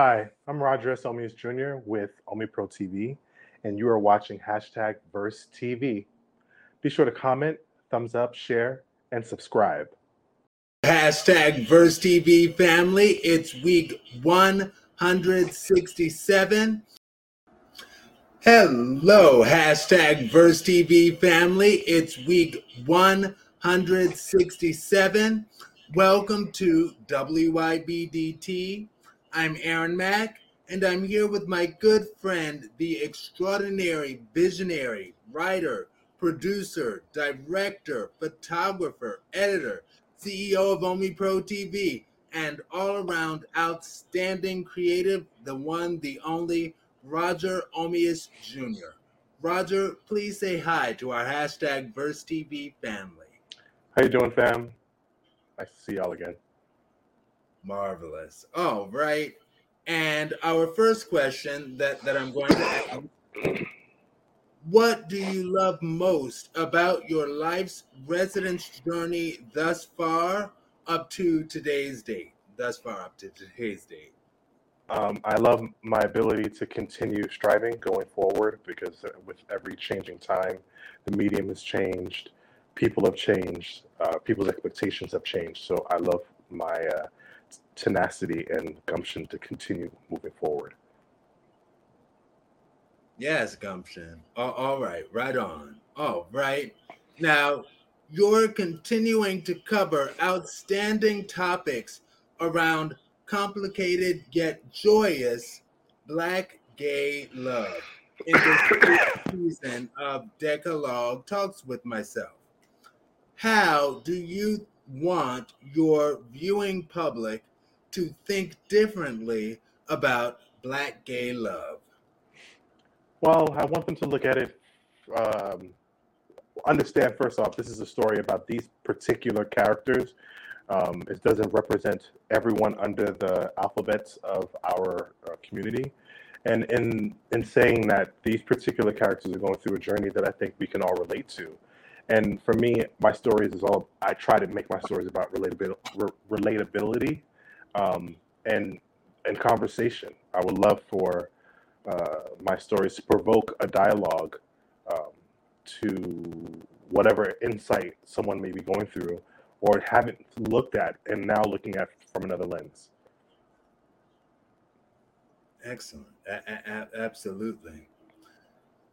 Hi, I'm Roger S. Omeus Jr. with OmePro TV, and you are watching hashtag Verse TV. Be sure to comment, thumbs up, share, and subscribe. Hashtag Verse TV family. It's week 167. Hello, hashtag Verse TV family. It's week 167. Welcome to WYBDT. I'm Aaron Mack, and I'm here with my good friend, the extraordinary visionary, writer, producer, director, photographer, editor, CEO of OmePro TV, and all around outstanding creative, the one, the only, Roger Omeus Jr. Roger, please say hi to our hashtag Verse TV family. How you doing, fam? Nice to see y'all again. Marvelous. All right. And our first question that, that I'm going to ask What do you love most about your life's residence journey thus far up to today's date? Thus far up to today's date. Um, I love my ability to continue striving going forward because with every changing time, the medium has changed, people have changed, uh, people's expectations have changed. So I love my uh, tenacity and gumption to continue moving forward. Yes, gumption. all, all right, right on. All right. Now, you're continuing to cover outstanding topics around complicated yet joyous Black gay love in this season of Decalogue Talks with Myself. How do you want your viewing public to think differently about Black gay love? Well, I want them to look at it, um, understand first off, this is a story about these particular characters. Um, it doesn't represent everyone under the alphabets of our uh, community. And in in saying that these particular characters are going through a journey that I think we can all relate to. And for me, my stories is all I try to make my stories about relatability, relatability um, and and conversation. I would love for uh, my stories to provoke a dialogue um, to whatever insight someone may be going through or haven't looked at and now looking at from another lens. Excellent. A- a- absolutely.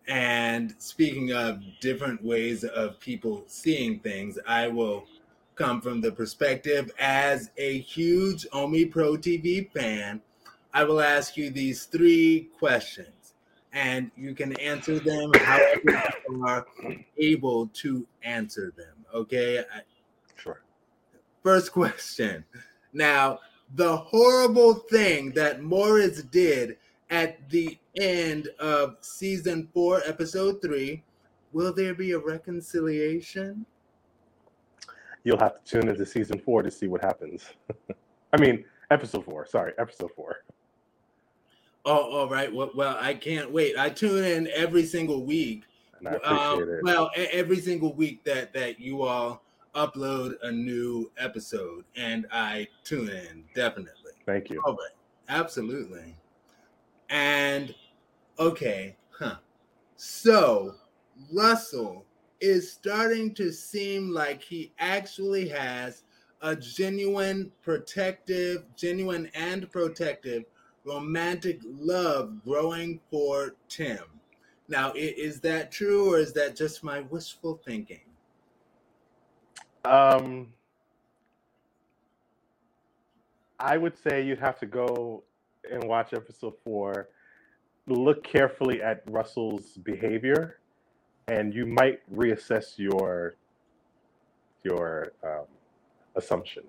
And speaking of different ways of people seeing things, I will come from the perspective as a huge OmePro TV fan I will ask you these three questions, and you can answer them however you are able to answer them. Okay? Sure. First question. Now, the horrible thing that Morris did at the end of season four, episode three, will there be a reconciliation? You'll have to tune into season four to see what happens. I mean, episode four. Sorry, episode four. Oh, all right. Well, well, I can't wait. I tune in every single week. And I appreciate um, it. Well, every single week that that you all upload a new episode, and I tune in definitely. Thank you. All right. Absolutely. And okay, huh. So Russell is starting to seem like he actually has a genuine protective, genuine and protective romantic love growing for Tim. Now, is that true or is that just my wishful thinking? Um, I would say you'd have to go and watch episode four, look carefully at Russell's behavior, and you might reassess your your um, assumption.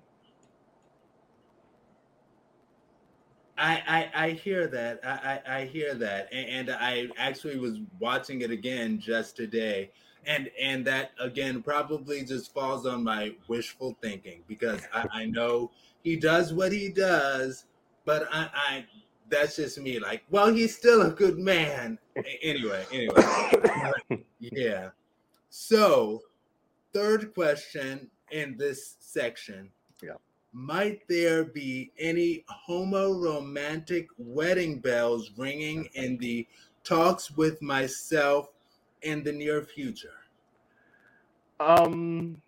I, I, I hear that. I, I, I hear that. And, and, I actually was watching it again just today. And and that again probably just falls on my wishful thinking because I, I know he does what he does, but I, I that's just me. Like, well, he's still a good man. Anyway, anyway. yeah. So third question in this section. Yeah. might there be any homo-romantic wedding bells ringing in the talks with myself in the near future? Um,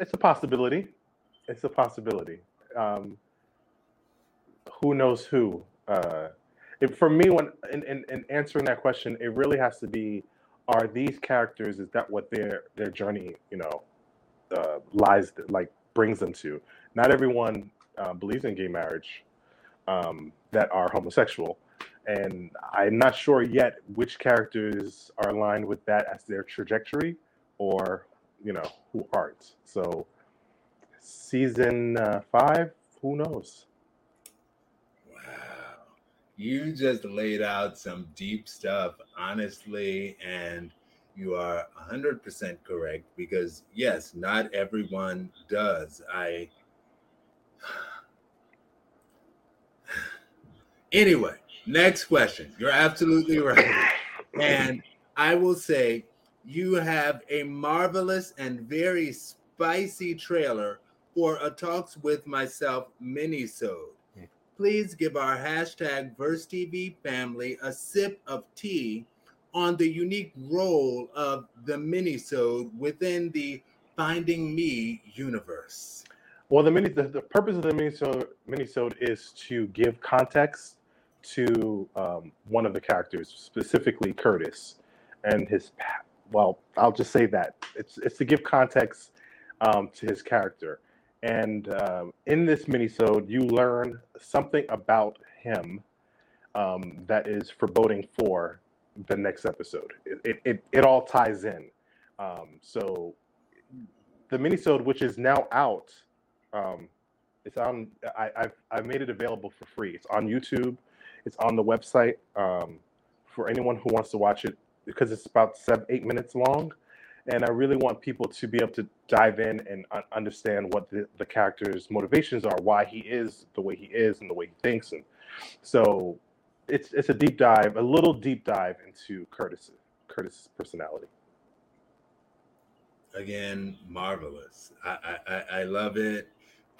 it's a possibility. It's a possibility. Um, who knows who? Uh, it, for me, when in, in, in answering that question, it really has to be: Are these characters? Is that what their their journey, you know, uh, lies like brings them to? Not everyone uh, believes in gay marriage um, that are homosexual, and I'm not sure yet which characters are aligned with that as their trajectory, or you know who aren't. So, season uh, five, who knows? You just laid out some deep stuff, honestly, and you are 100% correct because, yes, not everyone does. I. Anyway, next question. You're absolutely right. And I will say, you have a marvelous and very spicy trailer for a Talks with Myself mini-sode please give our hashtag VersTV family a sip of tea on the unique role of the minisode within the Finding Me universe. Well, the mini the, the purpose of the minisode minisode is to give context to um, one of the characters, specifically Curtis, and his. Well, I'll just say that it's it's to give context um, to his character. And um, in this minisode, you learn something about him um, that is foreboding for the next episode. It, it, it, it all ties in. Um, so the minisode, which is now out, um, it's on. I, I've I've made it available for free. It's on YouTube. It's on the website um, for anyone who wants to watch it because it's about seven eight minutes long and I really want people to be able to dive in and understand what the, the character's motivations are, why he is the way he is, and the way he thinks, and so it's it's a deep dive, a little deep dive into Curtis Curtis's personality. Again, marvelous. I I, I love it.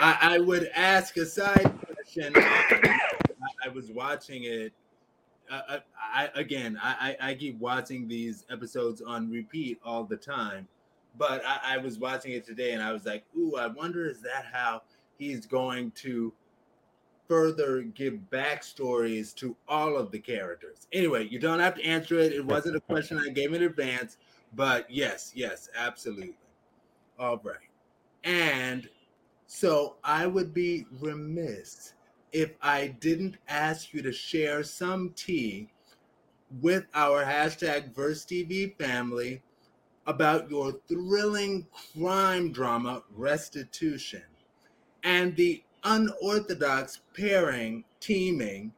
I, I would ask a side question. I, I was watching it I, I, again, I, I keep watching these episodes on repeat all the time, but I, I was watching it today and I was like, "Ooh, I wonder is that how he's going to further give backstories to all of the characters?" Anyway, you don't have to answer it. It wasn't a question I gave in advance, but yes, yes, absolutely. All right, and so I would be remiss if I didn't ask you to share some tea with our hashtag VersTV family about your thrilling crime drama Restitution and the unorthodox pairing teaming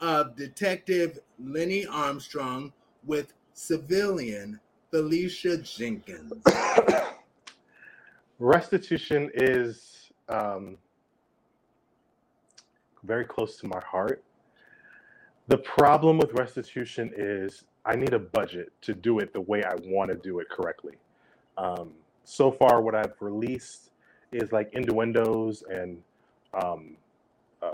of Detective Lenny Armstrong with civilian Felicia Jenkins. Restitution is um, very close to my heart. The problem with restitution is I need a budget to do it the way I want to do it correctly. Um, so far, what I've released is like innuendos and um, uh,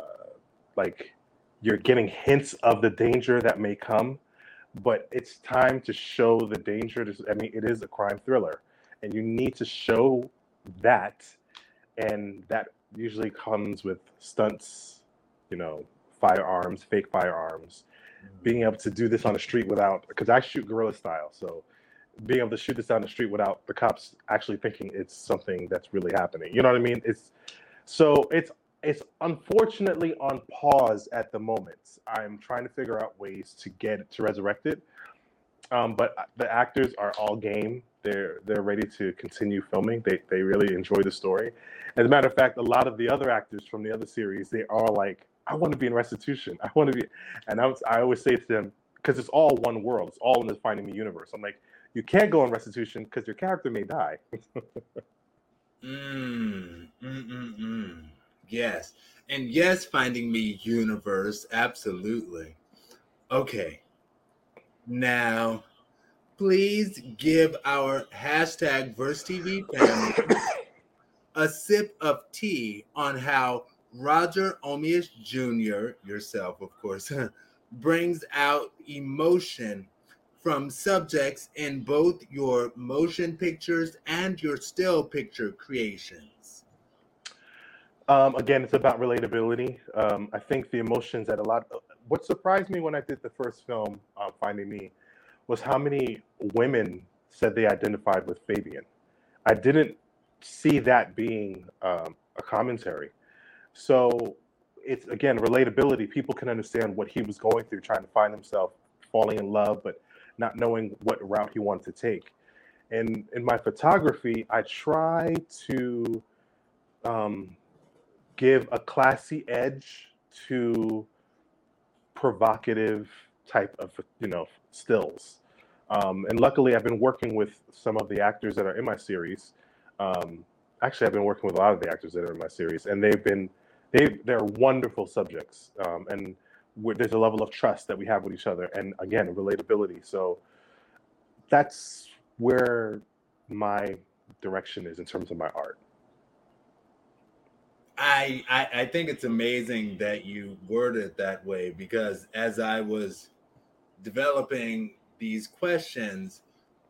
like you're getting hints of the danger that may come, but it's time to show the danger. I mean, it is a crime thriller, and you need to show that, and that usually comes with stunts you know, firearms, fake firearms, being able to do this on the street without, because I shoot guerrilla style. So being able to shoot this down the street without the cops actually thinking it's something that's really happening. You know what I mean? It's so it's it's unfortunately on pause at the moment. I'm trying to figure out ways to get it to resurrect it. Um, but the actors are all game. They're they're ready to continue filming. They they really enjoy the story. As a matter of fact, a lot of the other actors from the other series, they are like I want to be in restitution. I want to be, and I, was, I always say to them because it's all one world. It's all in the Finding Me universe. I'm like, you can't go in restitution because your character may die. mm, mm, mm, mm. Yes, and yes, Finding Me universe, absolutely. Okay, now please give our hashtag VersTV family a sip of tea on how Roger Omeus Jr., yourself, of course, brings out emotion from subjects in both your motion pictures and your still picture creations? Um, again, it's about relatability. Um, I think the emotions that a lot. What surprised me when I did the first film, uh, Finding Me, was how many women said they identified with Fabian. I didn't see that being um, a commentary. So it's again relatability. People can understand what he was going through, trying to find himself, falling in love, but not knowing what route he wanted to take. And in my photography, I try to um, give a classy edge to provocative type of you know stills. Um, and luckily, I've been working with some of the actors that are in my series. Um, actually, I've been working with a lot of the actors that are in my series, and they've been they they're wonderful subjects. Um, and there's a level of trust that we have with each other, and again, relatability. So that's where my direction is in terms of my art. I, I, I think it's amazing that you word it that way because as I was developing these questions,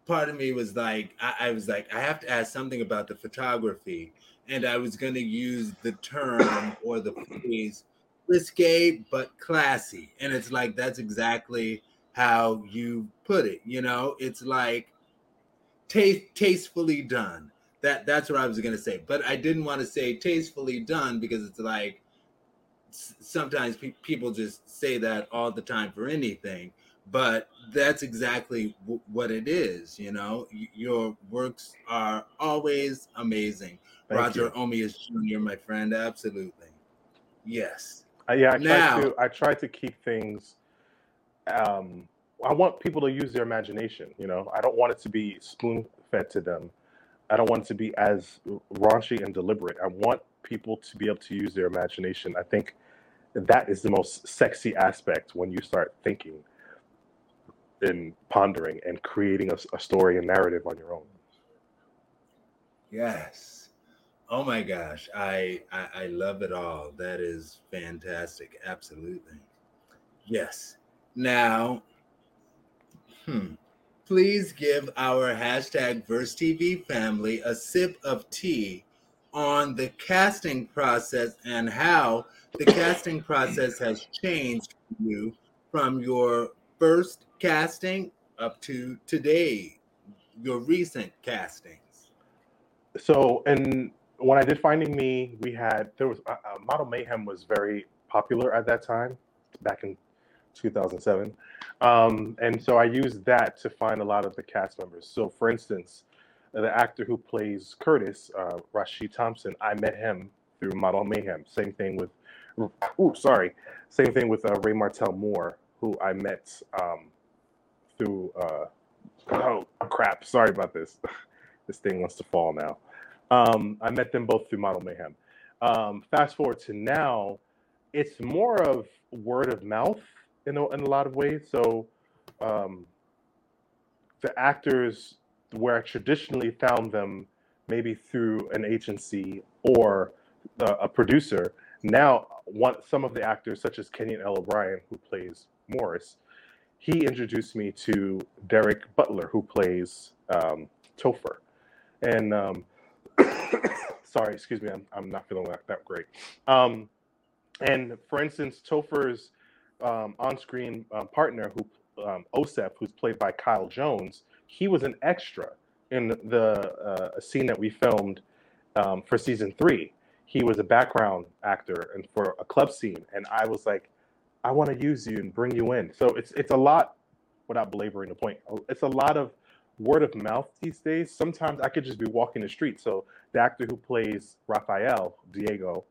part of me was like, I, I was like, I have to ask something about the photography, and I was going to use the term or the phrase risque but classy. And it's like that's exactly how you put it. You know, it's like taste tastefully done. That that's what I was gonna say. But I didn't want to say tastefully done because it's like sometimes pe- people just say that all the time for anything. But that's exactly w- what it is. You know, y- your works are always amazing. Thank Roger Omeus Jr., my friend, absolutely. Yes. Uh, yeah, I try now, to I try to keep things. Um, I want people to use their imagination. You know, I don't want it to be spoon fed to them. I don't want it to be as raunchy and deliberate. I want people to be able to use their imagination. I think that is the most sexy aspect when you start thinking and pondering and creating a, a story and narrative on your own. Yes. Oh my gosh, I, I, I love it all. That is fantastic. Absolutely. Yes. Now, hmm, please give our hashtag Verse TV family a sip of tea on the casting process and how the casting process has changed you from your first casting up to today, your recent castings. So, and when I did Finding Me, we had there was uh, uh, Model Mayhem was very popular at that time, back in 2007, um, and so I used that to find a lot of the cast members. So, for instance, the actor who plays Curtis, uh, Rashid Thompson, I met him through Model Mayhem. Same thing with, ooh, sorry, same thing with uh, Ray Martel Moore, who I met um, through. Uh, oh crap! Sorry about this. this thing wants to fall now. Um, I met them both through Model Mayhem. Um, fast forward to now, it's more of word of mouth in a, in a lot of ways. So um, the actors, where I traditionally found them, maybe through an agency or uh, a producer, now one, some of the actors, such as Kenyon L. O'Brien, who plays Morris, he introduced me to Derek Butler, who plays um, Topher. And um, sorry, excuse me, I'm, I'm not feeling that, that great. Um, and for instance, Topher's um, on-screen um, partner, who um, Osef, who's played by Kyle Jones, he was an extra in the uh, scene that we filmed um, for season three. He was a background actor and for a club scene, and I was like, I want to use you and bring you in. So it's it's a lot, without belaboring the point, it's a lot of word of mouth these days. Sometimes I could just be walking the street. So the actor who plays Raphael, Diego,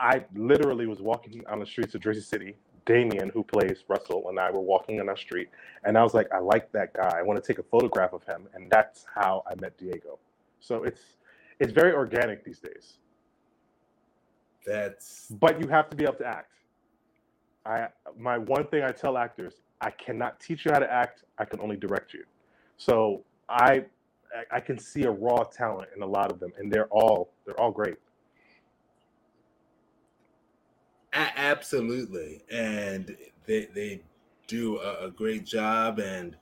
I literally was walking on the streets of Jersey City. Damien, who plays Russell, and I were walking on our street, and I was like, I like that guy. I want to take a photograph of him, and that's how I met Diego. So it's it's very organic these days. That's but you have to be able to act. I my one thing I tell actors, I cannot teach you how to act. I can only direct you. So I I, can see a raw talent in a lot of them, and they're all they're all great. Absolutely, and they they do a, a great job, and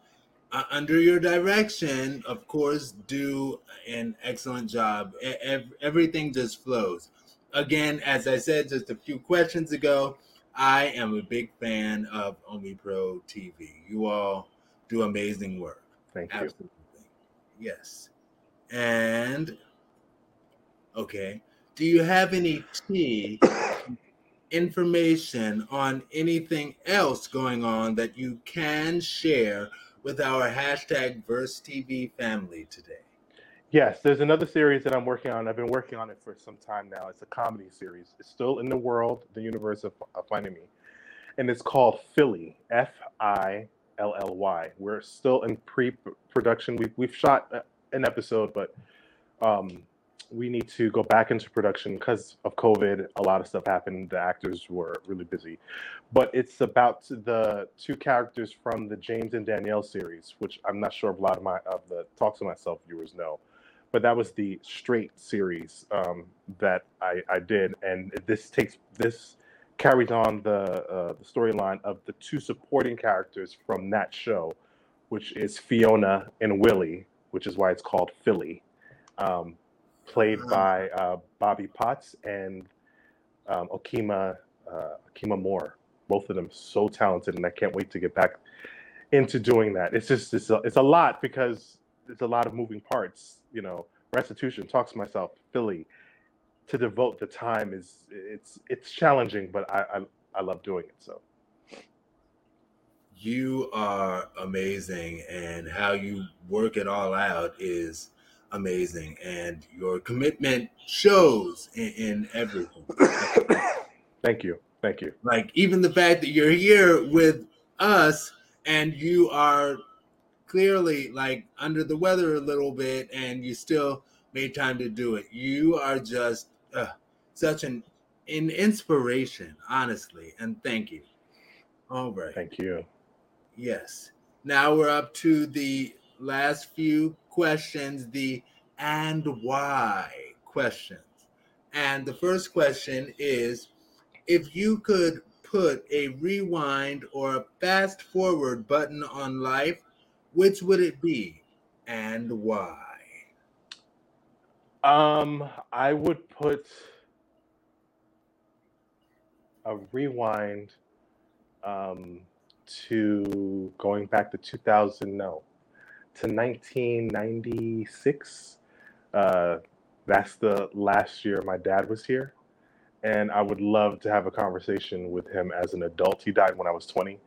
uh, under your direction, of course, do an excellent job. E- everything just flows. Again, as I said just a few questions ago, I am a big fan of OmePro TV. You all do amazing work. Thank you. Yes. And okay, do you have any tea information on anything else going on that you can share with our hashtag Verse TV family today? Yes, there's another series that I'm working on. I've been working on it for some time now. It's a comedy series. It's still in the world, the universe of, of Finding Me. And it's called Philly, F I L L Y. We're still in pre production. We've, we've shot an episode, but um, we need to go back into production because of COVID. A lot of stuff happened. The actors were really busy, but it's about the two characters from the James and Danielle series, which I'm not sure a lot of my of the Talk to Myself viewers know. But that was the straight series um, that I, I did, and this takes this carries on the uh, the storyline of the two supporting characters from that show, which is Fiona and Willie, which is why it's called Philly. Um, played by uh, Bobby Potts and um, Okima uh, Okima Moore. Both of them so talented, and I can't wait to get back into doing that. It's just it's a, it's a lot because it's a lot of moving parts. You know, restitution. Talks to myself. Philly. To devote the time is it's it's challenging, but I I, I love doing it. So you are amazing and how you work it all out is amazing and your commitment shows in, in everything. Thank you. Thank you. Like even the fact that you're here with us and you are clearly like under the weather a little bit and you still made time to do it. You are just uh, such an, an inspiration, honestly. And thank you. All right. Thank you. Yes. Now we're up to the last few questions, the and why questions. And the first question is if you could put a rewind or a fast forward button on life, which would it be and why? Um, I would put a rewind um, to going back to 2000, no, to 1996 uh, that's the last year my dad was here. And I would love to have a conversation with him as an adult. He died when I was 20.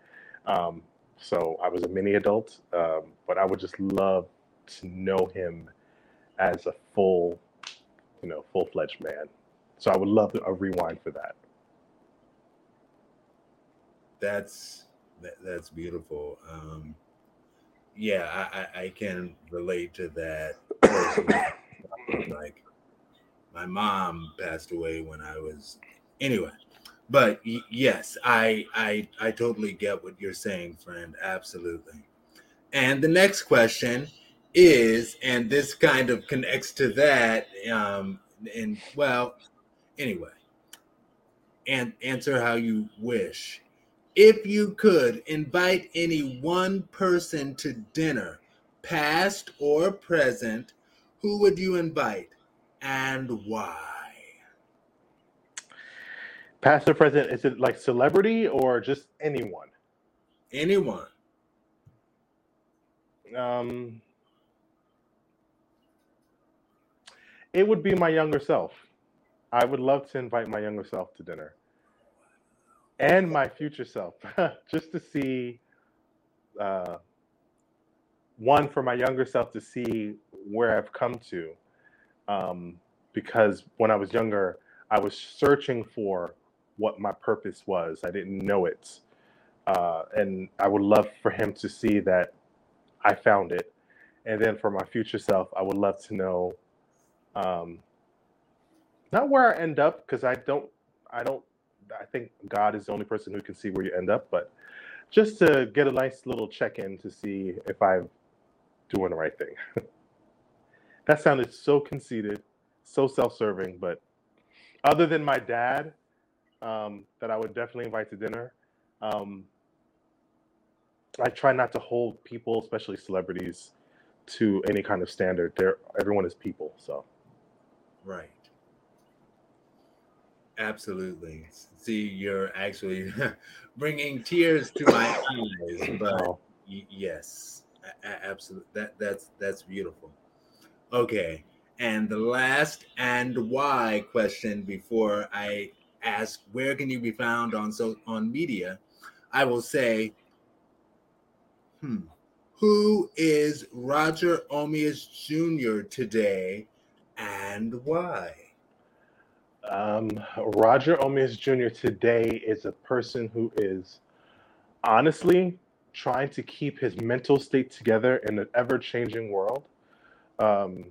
Um, so I was a mini adult, um, but I would just love to know him as a full, you know, full fledged man. So I would love a rewind for that. That's that, that's beautiful. Um, yeah, I, I, I can relate to that. like my mom passed away when I was anyway. But yes, I I I totally get what you're saying, friend. Absolutely. And the next question is, and this kind of connects to that. Um, and well, anyway, and answer how you wish. If you could invite any one person to dinner, past or present, who would you invite and why? Past or present, is it like celebrity or just anyone? Anyone. Um, it would be my younger self. I would love to invite my younger self to dinner and my future self just to see uh, one for my younger self to see where I've come to. Um, because when I was younger, I was searching for what my purpose was. I didn't know it. Uh, and I would love for him to see that I found it. And then for my future self, I would love to know um, not where I end up, because I don't, I don't, I think God is the only person who can see where you end up, but just to get a nice little check in to see if I'm doing the right thing. that sounded so conceited, so self-serving. But other than my dad, um, that I would definitely invite to dinner. Um, I try not to hold people, especially celebrities, to any kind of standard. They're everyone is people, so right. Absolutely. See, you're actually bringing tears to my eyes, but yes, absolutely. That that's that's beautiful. Okay, and the last and why question before I ask where can you be found on so on media, I will say, hmm, who is Roger Omeus Jr. today and why? Um, Roger Omeus Jr. today is a person who is honestly trying to keep his mental state together in an ever changing world um,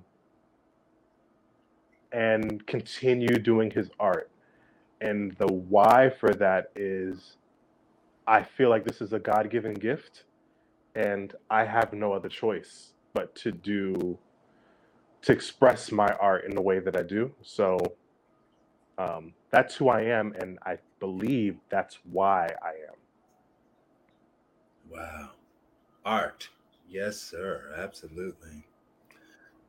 and continue doing his art. And the why for that is I feel like this is a God given gift and I have no other choice but to do to express my art in the way that I do. So um, that's who I am, and I believe that's why I am. Wow, art, yes, sir, absolutely.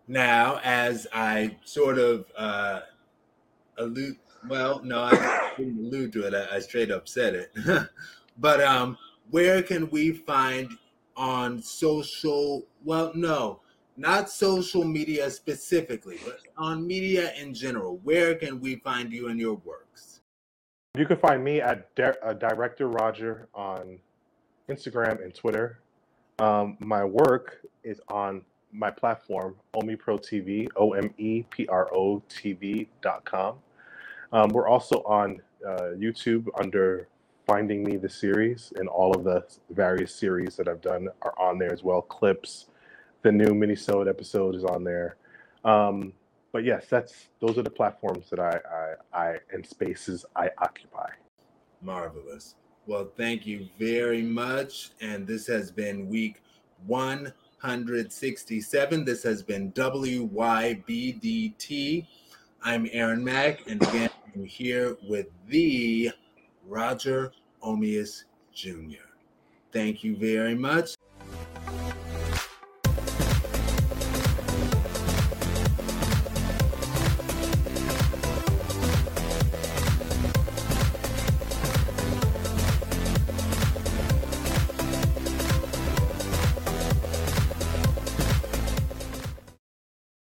Now, as I sort of uh, allude, well, no, I didn't allude to it. I, I straight up said it. but um, where can we find on social? Well, no, not social media specifically, but on media in general. Where can we find you and your works? You can find me at uh, Director Roger on Instagram and Twitter. Um, my work is on my platform, OmePro TV, O M E P R O TV.com. Um, we're also on uh, YouTube under Finding Me the series, and all of the various series that I've done are on there as well. Clips, the new minisode episode is on there. Um, but yes, that's those are the platforms that I, I, I and spaces I occupy. Marvelous. Well, thank you very much. And this has been week 167. This has been WYBDT. I'm Aaron Mack, and again, I'm here with the Roger Omeus Jr. Thank you very much.